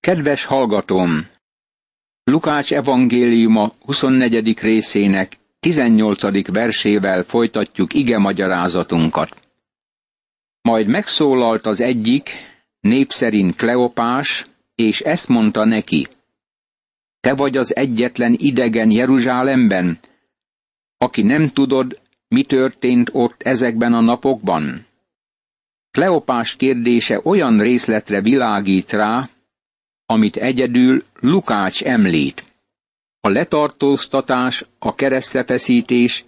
Kedves hallgatóm! Lukács evangéliuma 24. részének 18. versével folytatjuk ige magyarázatunkat. Majd megszólalt az egyik, népszerint Kleopás, és ezt mondta neki. Te vagy az egyetlen idegen Jeruzsálemben, aki nem tudod, mi történt ott ezekben a napokban? Kleopás kérdése olyan részletre világít rá, amit egyedül Lukács említ. A letartóztatás, a keresztrefeszítés,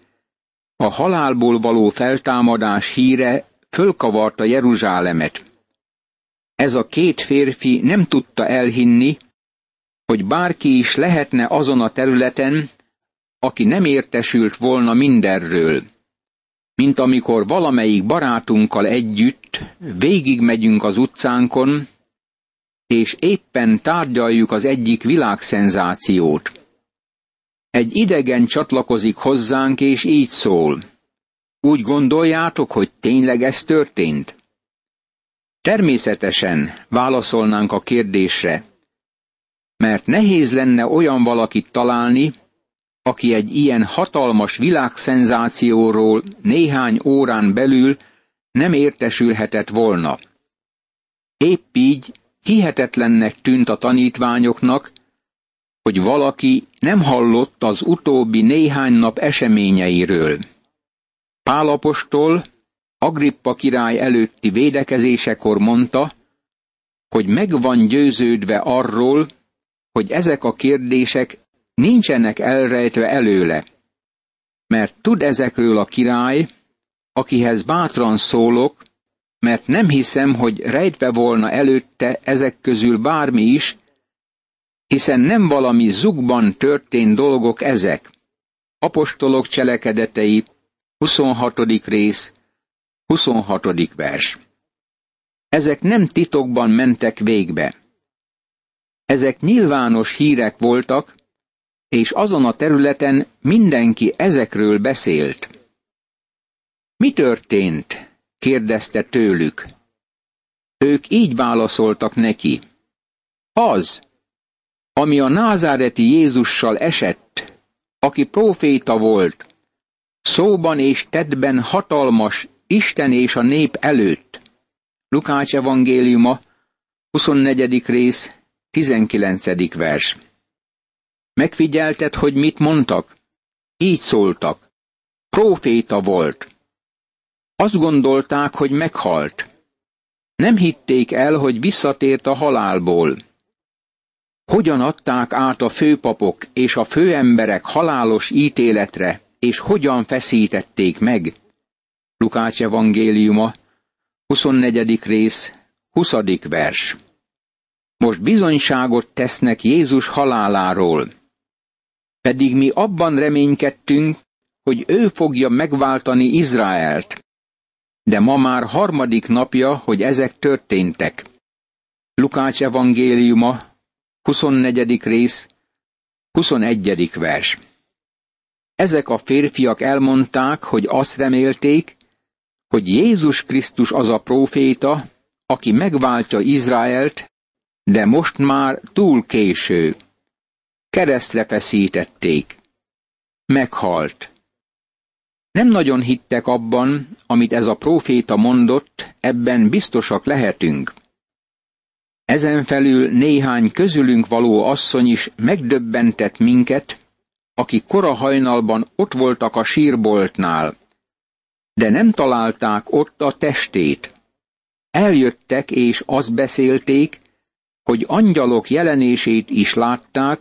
a halálból való feltámadás híre fölkavarta Jeruzsálemet. Ez a két férfi nem tudta elhinni, hogy bárki is lehetne azon a területen, aki nem értesült volna mindenről. Mint amikor valamelyik barátunkkal együtt végigmegyünk az utcánkon, és éppen tárgyaljuk az egyik világszenzációt. Egy idegen csatlakozik hozzánk, és így szól. Úgy gondoljátok, hogy tényleg ez történt? Természetesen válaszolnánk a kérdésre, mert nehéz lenne olyan valakit találni, aki egy ilyen hatalmas világszenzációról néhány órán belül nem értesülhetett volna. Épp így hihetetlennek tűnt a tanítványoknak, hogy valaki nem hallott az utóbbi néhány nap eseményeiről. Pálapostól Agrippa király előtti védekezésekor mondta, hogy meg van győződve arról, hogy ezek a kérdések nincsenek elrejtve előle, mert tud ezekről a király, akihez bátran szólok, mert nem hiszem, hogy rejtve volna előtte ezek közül bármi is, hiszen nem valami zugban történt dolgok ezek. Apostolok cselekedetei, 26. rész, 26. vers. Ezek nem titokban mentek végbe. Ezek nyilvános hírek voltak, és azon a területen mindenki ezekről beszélt. Mi történt? Kérdezte tőlük. Ők így válaszoltak neki. Az, ami a názáreti Jézussal esett, aki próféta volt, szóban és tettben hatalmas Isten és a nép előtt. Lukács evangéliuma, 24. rész, 19. vers. Megfigyelted, hogy mit mondtak? Így szóltak. Próféta volt. Azt gondolták, hogy meghalt. Nem hitték el, hogy visszatért a halálból. Hogyan adták át a főpapok és a főemberek halálos ítéletre, és hogyan feszítették meg? Lukács evangéliuma, 24. rész, 20. vers. Most bizonyságot tesznek Jézus haláláról. Pedig mi abban reménykedtünk, hogy ő fogja megváltani Izraelt. De ma már harmadik napja, hogy ezek történtek. Lukács evangéliuma, 24. rész, 21. vers. Ezek a férfiak elmondták, hogy azt remélték, hogy Jézus Krisztus az a próféta, aki megváltja Izraelt, de most már túl késő. Keresztre feszítették. Meghalt. Nem nagyon hittek abban, amit ez a próféta mondott, ebben biztosak lehetünk. Ezen felül néhány közülünk való asszony is megdöbbentett minket, akik kora hajnalban ott voltak a sírboltnál, de nem találták ott a testét. Eljöttek és azt beszélték, hogy angyalok jelenését is látták,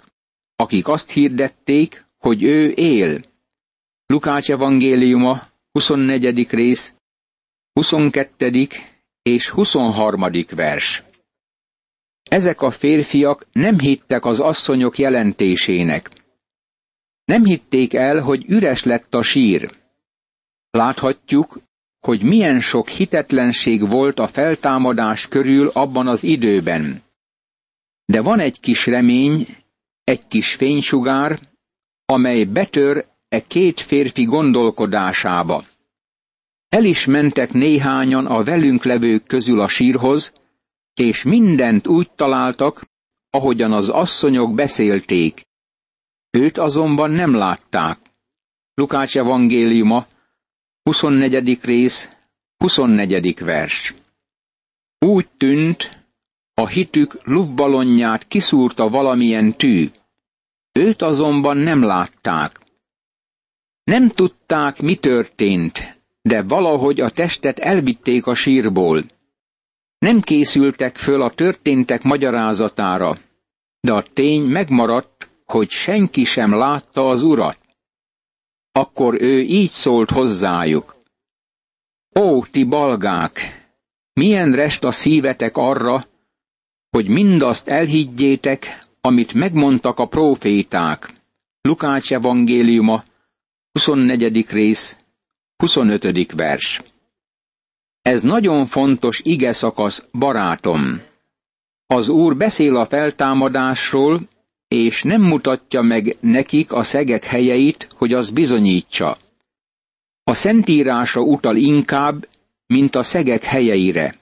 akik azt hirdették, hogy ő él. Lukács evangéliuma, 24. rész, 22. és 23. vers. Ezek a férfiak nem hittek az asszonyok jelentésének. Nem hitték el, hogy üres lett a sír. Láthatjuk, hogy milyen sok hitetlenség volt a feltámadás körül abban az időben. De van egy kis remény, egy kis fénysugár, amely betör e két férfi gondolkodásába. El is mentek néhányan a velünk levők közül a sírhoz, és mindent úgy találtak, ahogyan az asszonyok beszélték. Őt azonban nem látták. Lukács evangéliuma, 24. rész, 24. vers. Úgy tűnt, a hitük lufbalonját kiszúrta valamilyen tű. Őt azonban nem látták. Nem tudták, mi történt, de valahogy a testet elvitték a sírból. Nem készültek föl a történtek magyarázatára, de a tény megmaradt, hogy senki sem látta az urat. Akkor ő így szólt hozzájuk. Ó, ti balgák, milyen rest a szívetek arra, hogy mindazt elhiggyétek, amit megmondtak a próféták. Lukács evangéliuma, 24. rész, 25. vers. Ez nagyon fontos ige szakasz, barátom. Az Úr beszél a feltámadásról, és nem mutatja meg nekik a szegek helyeit, hogy az bizonyítsa. A Szentírásra utal inkább, mint a szegek helyeire.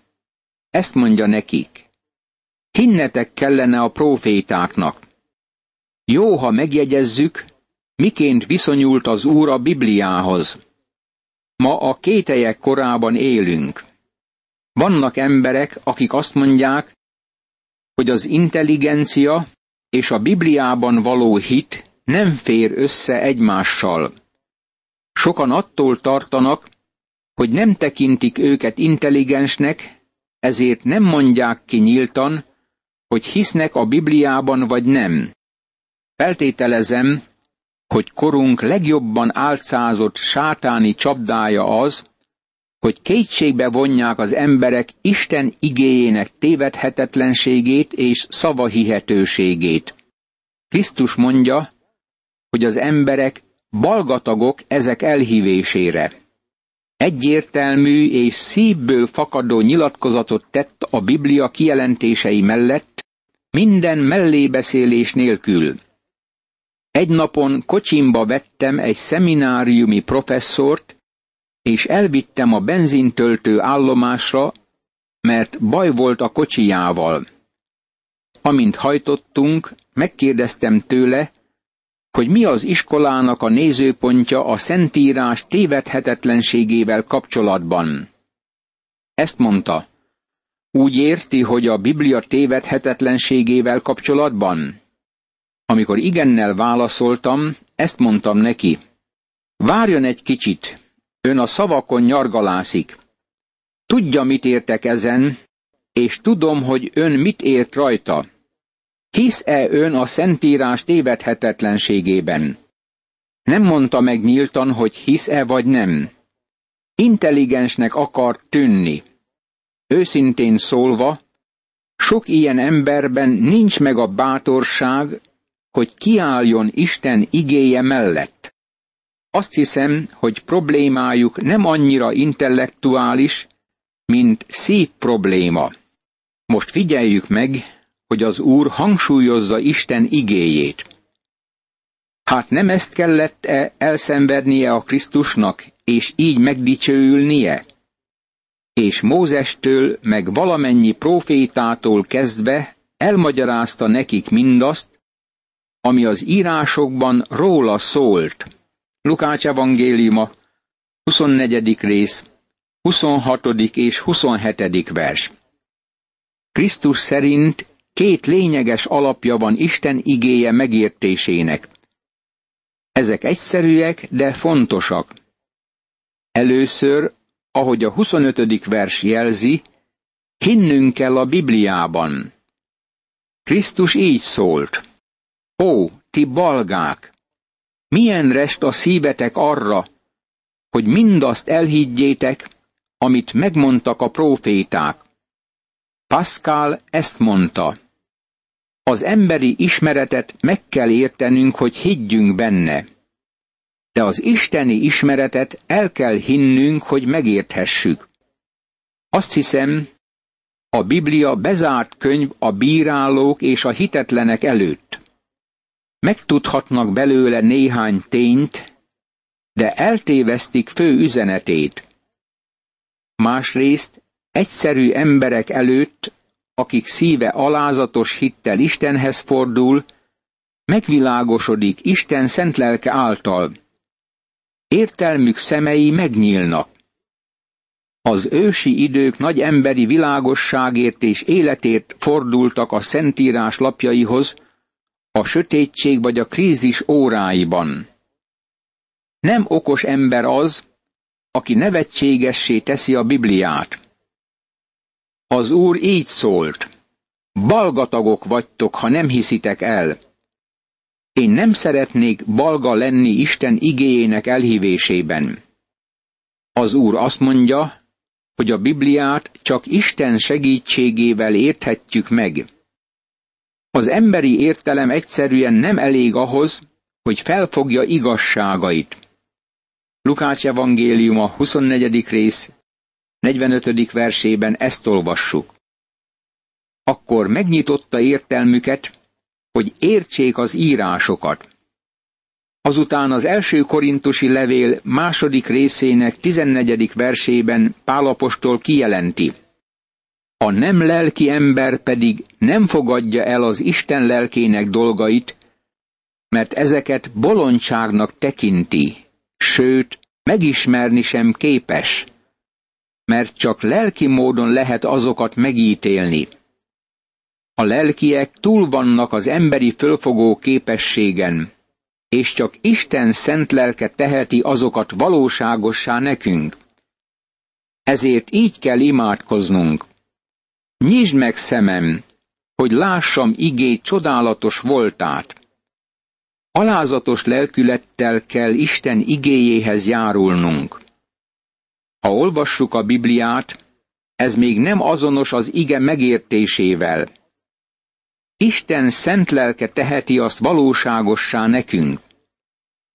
Ezt mondja nekik. Hinnetek kellene a prófétáknak. Jó, ha megjegyezzük, miként viszonyult az Úr a Bibliához. Ma a kételyek korában élünk. Vannak emberek, akik azt mondják, hogy az intelligencia és a Bibliában való hit nem fér össze egymással. Sokan attól tartanak, hogy nem tekintik őket intelligensnek, ezért nem mondják ki nyíltan, hogy hisznek a Bibliában vagy nem. Feltételezem, hogy korunk legjobban álcázott sátáni csapdája az, hogy kétségbe vonják az emberek Isten igéjének tévedhetetlenségét és szavahihetőségét. Krisztus mondja, hogy az emberek balgatagok ezek elhívésére. Egyértelmű és szívből fakadó nyilatkozatot tett a Biblia kijelentései mellett, minden mellébeszélés nélkül. Egy napon kocsimba vettem egy szemináriumi professzort, és elvittem a benzintöltő állomásra, mert baj volt a kocsijával. Amint hajtottunk, megkérdeztem tőle, hogy mi az iskolának a nézőpontja a Szentírás tévedhetetlenségével kapcsolatban. Ezt mondta. Úgy érti, hogy a Biblia tévedhetetlenségével kapcsolatban? Amikor igennel válaszoltam, ezt mondtam neki. Várjon egy kicsit, ön a szavakon nyargalászik. Tudja, mit értek ezen, és tudom, hogy ön mit ért rajta. Hisz-e ön a Szentírás tévedhetetlenségében? Nem mondta meg nyíltan, hogy hisz-e vagy nem. Intelligensnek akar tűnni. Őszintén szólva, sok ilyen emberben nincs meg a bátorság, hogy kiálljon Isten igéje mellett. Azt hiszem, hogy problémájuk nem annyira intellektuális, mint szív probléma. Most figyeljük meg, hogy az Úr hangsúlyozza Isten igéjét. Hát nem ezt kellett-e elszenvednie a Krisztusnak, és így megdicsőülnie? És Mózestől, meg valamennyi profétától kezdve elmagyarázta nekik mindazt, ami az írásokban róla szólt. Lukács evangéliuma, 24. rész, 26. és 27. vers. Krisztus szerint két lényeges alapja van Isten igéje megértésének. Ezek egyszerűek, de fontosak. Először, ahogy a 25. vers jelzi, hinnünk kell a Bibliában. Krisztus így szólt. Ó, ti balgák! Milyen rest a szívetek arra, hogy mindazt elhiggyétek, amit megmondtak a próféták. Pascal ezt mondta. Az emberi ismeretet meg kell értenünk, hogy higgyünk benne. De az isteni ismeretet el kell hinnünk, hogy megérthessük. Azt hiszem, a Biblia bezárt könyv a bírálók és a hitetlenek előtt. Megtudhatnak belőle néhány tényt, de eltévesztik fő üzenetét. Másrészt egyszerű emberek előtt akik szíve alázatos hittel Istenhez fordul, megvilágosodik Isten szent lelke által. Értelmük szemei megnyílnak. Az ősi idők nagy emberi világosságért és életért fordultak a Szentírás lapjaihoz, a sötétség vagy a krízis óráiban. Nem okos ember az, aki nevetségessé teszi a Bibliát. Az Úr így szólt, balgatagok vagytok, ha nem hiszitek el. Én nem szeretnék balga lenni Isten igéjének elhívésében. Az Úr azt mondja, hogy a Bibliát csak Isten segítségével érthetjük meg. Az emberi értelem egyszerűen nem elég ahhoz, hogy felfogja igazságait. Lukács evangéliuma 24. rész 45. versében ezt olvassuk. Akkor megnyitotta értelmüket, hogy értsék az írásokat. Azután az első korintusi levél második részének 14. versében Pálapostól kijelenti. A nem lelki ember pedig nem fogadja el az Isten lelkének dolgait, mert ezeket bolondságnak tekinti, sőt, megismerni sem képes, mert csak lelki módon lehet azokat megítélni. A lelkiek túl vannak az emberi fölfogó képességen, és csak Isten szent lelke teheti azokat valóságossá nekünk. Ezért így kell imádkoznunk. Nyisd meg szemem, hogy lássam igét csodálatos voltát. Alázatos lelkülettel kell Isten igéjéhez járulnunk. Ha olvassuk a Bibliát, ez még nem azonos az ige megértésével. Isten szent lelke teheti azt valóságossá nekünk.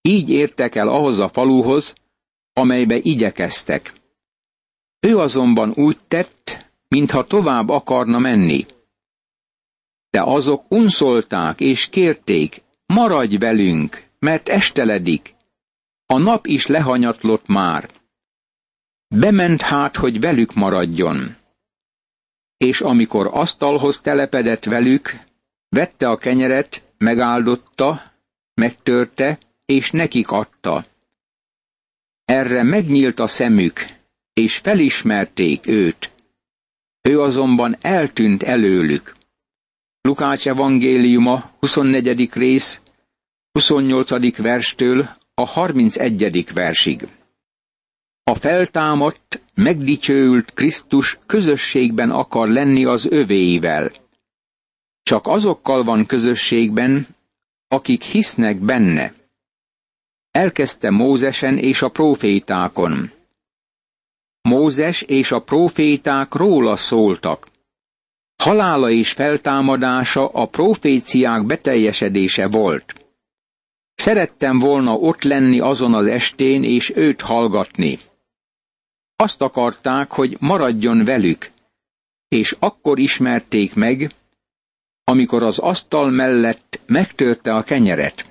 Így értek el ahhoz a faluhoz, amelybe igyekeztek. Ő azonban úgy tett, mintha tovább akarna menni. De azok unszolták és kérték, maradj velünk, mert esteledik. A nap is lehanyatlott már. Bement hát, hogy velük maradjon. És amikor asztalhoz telepedett velük, vette a kenyeret, megáldotta, megtörte, és nekik adta. Erre megnyílt a szemük, és felismerték őt. Ő azonban eltűnt előlük. Lukács evangéliuma 24. rész 28. verstől a 31. versig. A feltámadt, megdicsőült Krisztus közösségben akar lenni az övéivel. Csak azokkal van közösségben, akik hisznek benne. Elkezdte Mózesen és a profétákon. Mózes és a proféták róla szóltak. Halála és feltámadása a proféciák beteljesedése volt. Szerettem volna ott lenni azon az estén és őt hallgatni. Azt akarták, hogy maradjon velük, és akkor ismerték meg, amikor az asztal mellett megtörte a kenyeret.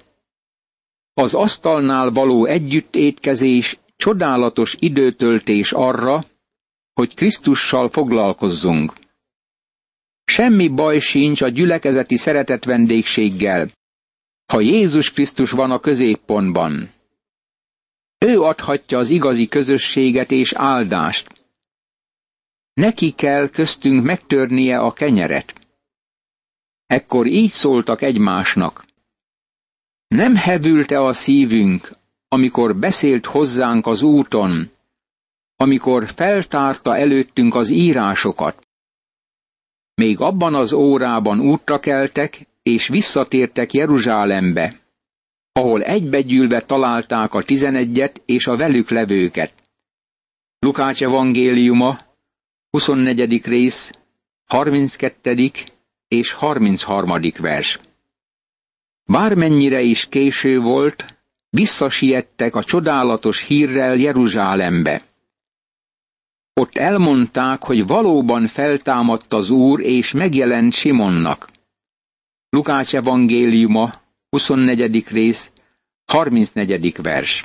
Az asztalnál való együttétkezés csodálatos időtöltés arra, hogy Krisztussal foglalkozzunk. Semmi baj sincs a gyülekezeti szeretet vendégséggel, ha Jézus Krisztus van a középpontban. Ő adhatja az igazi közösséget és áldást. Neki kell köztünk megtörnie a kenyeret. Ekkor így szóltak egymásnak. Nem hevülte a szívünk, amikor beszélt hozzánk az úton, amikor feltárta előttünk az írásokat. Még abban az órában útra keltek, és visszatértek Jeruzsálembe, ahol egybegyűlve találták a tizenegyet és a velük levőket. Lukács evangéliuma, 24. rész, 32. és 33. vers. Bármennyire is késő volt, visszasiettek a csodálatos hírrel Jeruzsálembe. Ott elmondták, hogy valóban feltámadt az Úr, és megjelent Simonnak. Lukács evangéliuma, 24. rész, 34. vers.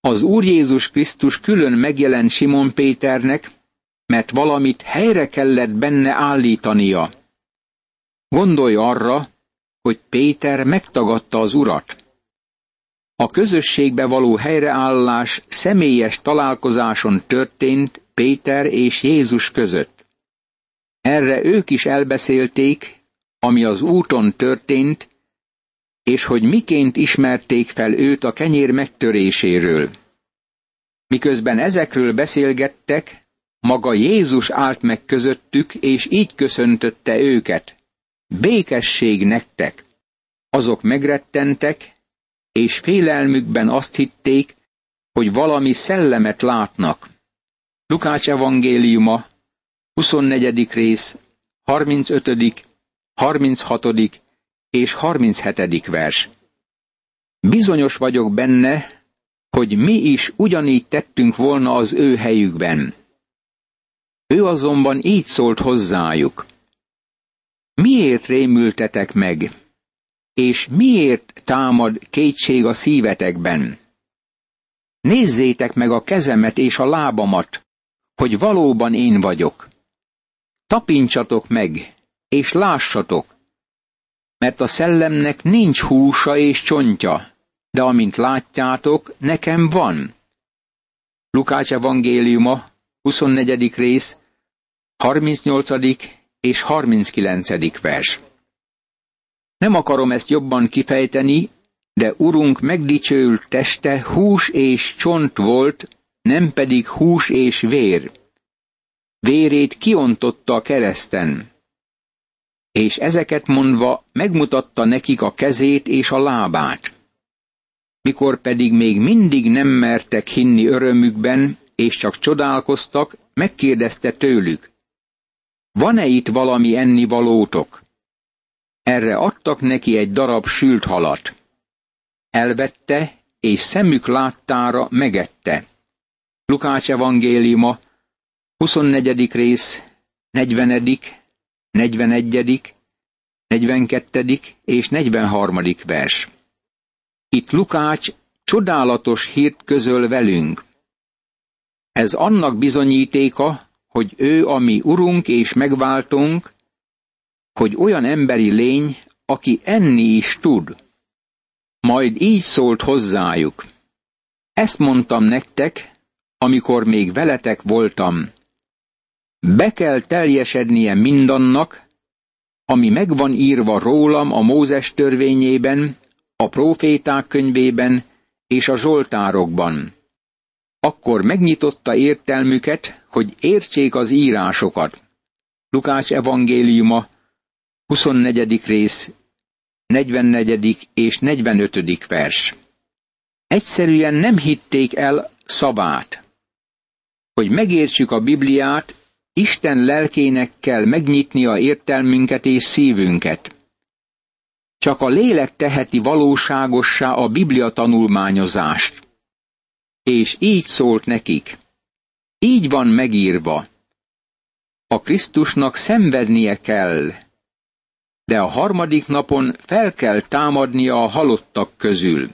Az Úr Jézus Krisztus külön megjelent Simon Péternek, mert valamit helyre kellett benne állítania. Gondolj arra, hogy Péter megtagadta az urat. A közösségbe való helyreállás személyes találkozáson történt Péter és Jézus között. Erre ők is elbeszélték, ami az úton történt, és hogy miként ismerték fel őt a kenyér megtöréséről. Miközben ezekről beszélgettek, maga Jézus állt meg közöttük, és így köszöntötte őket. Békesség nektek! Azok megrettentek, és félelmükben azt hitték, hogy valami szellemet látnak. Lukács evangéliuma, 24. rész, 35., 36. és 37. vers. Bizonyos vagyok benne, hogy mi is ugyanígy tettünk volna az ő helyükben. Ő azonban így szólt hozzájuk. Miért rémültetek meg? És miért támad kétség a szívetekben? Nézzétek meg a kezemet és a lábamat, hogy valóban én vagyok. Tapincsatok meg, és lássatok, mert a szellemnek nincs húsa és csontja, de amint látjátok, nekem van. Lukács evangéliuma, 24. rész, 38. és 39. vers. Nem akarom ezt jobban kifejteni, de Urunk megdicsőült teste hús és csont volt, nem pedig hús és vér. Vérét kiontotta a kereszten. És ezeket mondva megmutatta nekik a kezét és a lábát. Mikor pedig még mindig nem mertek hinni örömükben, és csak csodálkoztak, megkérdezte tőlük. Van-e itt valami ennivalótok? Erre adtak neki egy darab sült halat. Elvette, és szemük láttára megette. Lukács evangéliuma, 24. rész, 40., 41., 42. és 43. vers. Itt Lukács csodálatos hírt közöl velünk. Ez annak bizonyítéka, hogy ő a mi urunk és megváltunk, hogy olyan emberi lény, aki enni is tud. Majd így szólt hozzájuk. Ezt mondtam nektek, amikor még veletek voltam. Be kell teljesednie mindannak, ami megvan írva rólam a Mózes törvényében, a proféták könyvében és a zsoltárokban. Akkor megnyitotta értelmüket, hogy értsék az írásokat. Lukács evangéliuma, 24. rész, 44. és 45. vers. Egyszerűen nem hitték el szavát. Hogy megértsük a Bibliát, Isten lelkének kell megnyitnia értelmünket és szívünket. Csak a lélek teheti valóságossá a Biblia tanulmányozást. És így szólt nekik. Így van megírva. A Krisztusnak szenvednie kell, de a harmadik napon fel kell támadnia a halottak közül,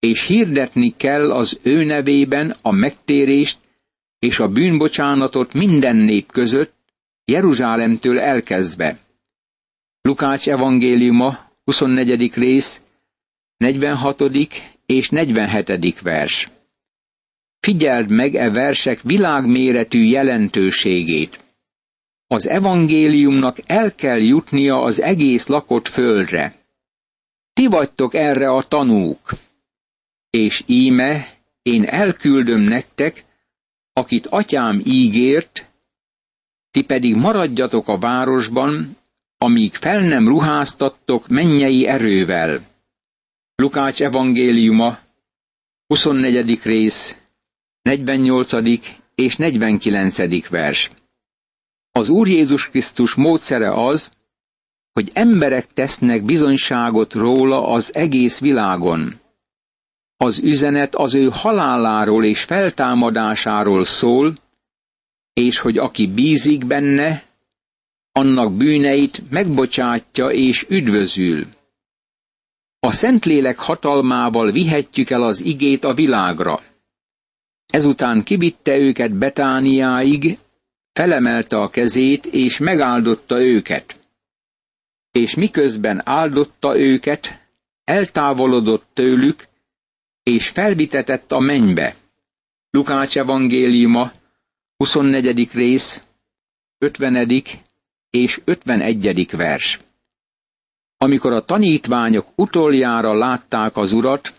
és hirdetni kell az ő nevében a megtérést és a bűnbocsánatot minden nép között, Jeruzsálemtől elkezdve. Lukács evangéliuma, 24. rész, 46. és 47. vers. Figyeld meg e versek világméretű jelentőségét. Az evangéliumnak el kell jutnia az egész lakott földre. Ti vagytok erre a tanúk. És íme, én elküldöm nektek, akit atyám ígért, ti pedig maradjatok a városban, amíg fel nem ruháztattok mennyei erővel. Lukács evangéliuma, 24. rész, 48. és 49. vers. Az Úr Jézus Krisztus módszere az, hogy emberek tesznek bizonyságot róla az egész világon. Az üzenet az ő haláláról és feltámadásáról szól, és hogy aki bízik benne, annak bűneit megbocsátja és üdvözül. A Szentlélek hatalmával vihetjük el az igét a világra. Ezután kivitte őket Betániáig, felemelte a kezét, és megáldotta őket. És miközben áldotta őket, eltávolodott tőlük, és felvitetett a mennybe. Lukács evangéliuma, 24. rész, 50. és 51. vers. Amikor a tanítványok utoljára látták az urat,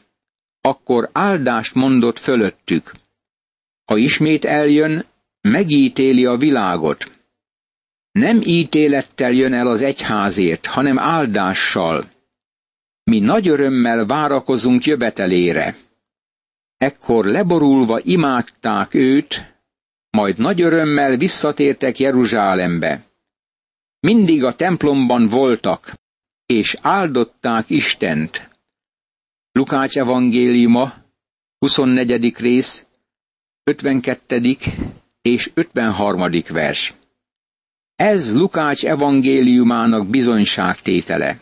akkor áldást mondott fölöttük. Ha ismét eljön, megítéli a világot. Nem ítélettel jön el az egyházért, hanem áldással. Mi nagy örömmel várakozunk jövetelére. Ekkor leborulva imádták őt, majd nagy örömmel visszatértek Jeruzsálembe. Mindig a templomban voltak, és áldották Istent. Lukács evangéliuma, 24. rész, 52. és 53. vers. Ez Lukács evangéliumának bizonyságtétele.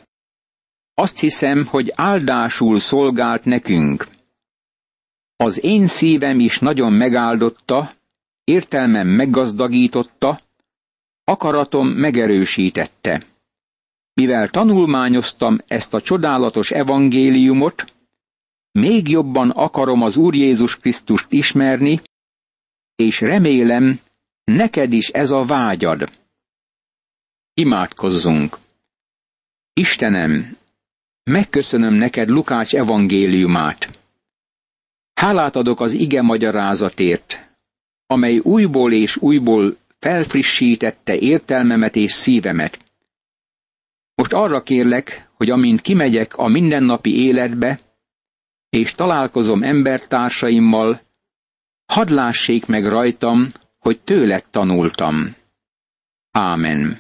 Azt hiszem, hogy áldásul szolgált nekünk. Az én szívem is nagyon megáldotta, értelmem meggazdagította, akaratom megerősítette. Mivel tanulmányoztam ezt a csodálatos evangéliumot, még jobban akarom az Úr Jézus Krisztust ismerni, és remélem, neked is ez a vágyad. Imádkozzunk! Istenem, megköszönöm neked Lukács evangéliumát. Hálát adok az ige magyarázatért, amely újból és újból felfrissítette értelmemet és szívemet. Most arra kérlek, hogy amint kimegyek a mindennapi életbe, és találkozom embertársaimmal, hadd lássék meg rajtam, hogy tőled tanultam. Ámen.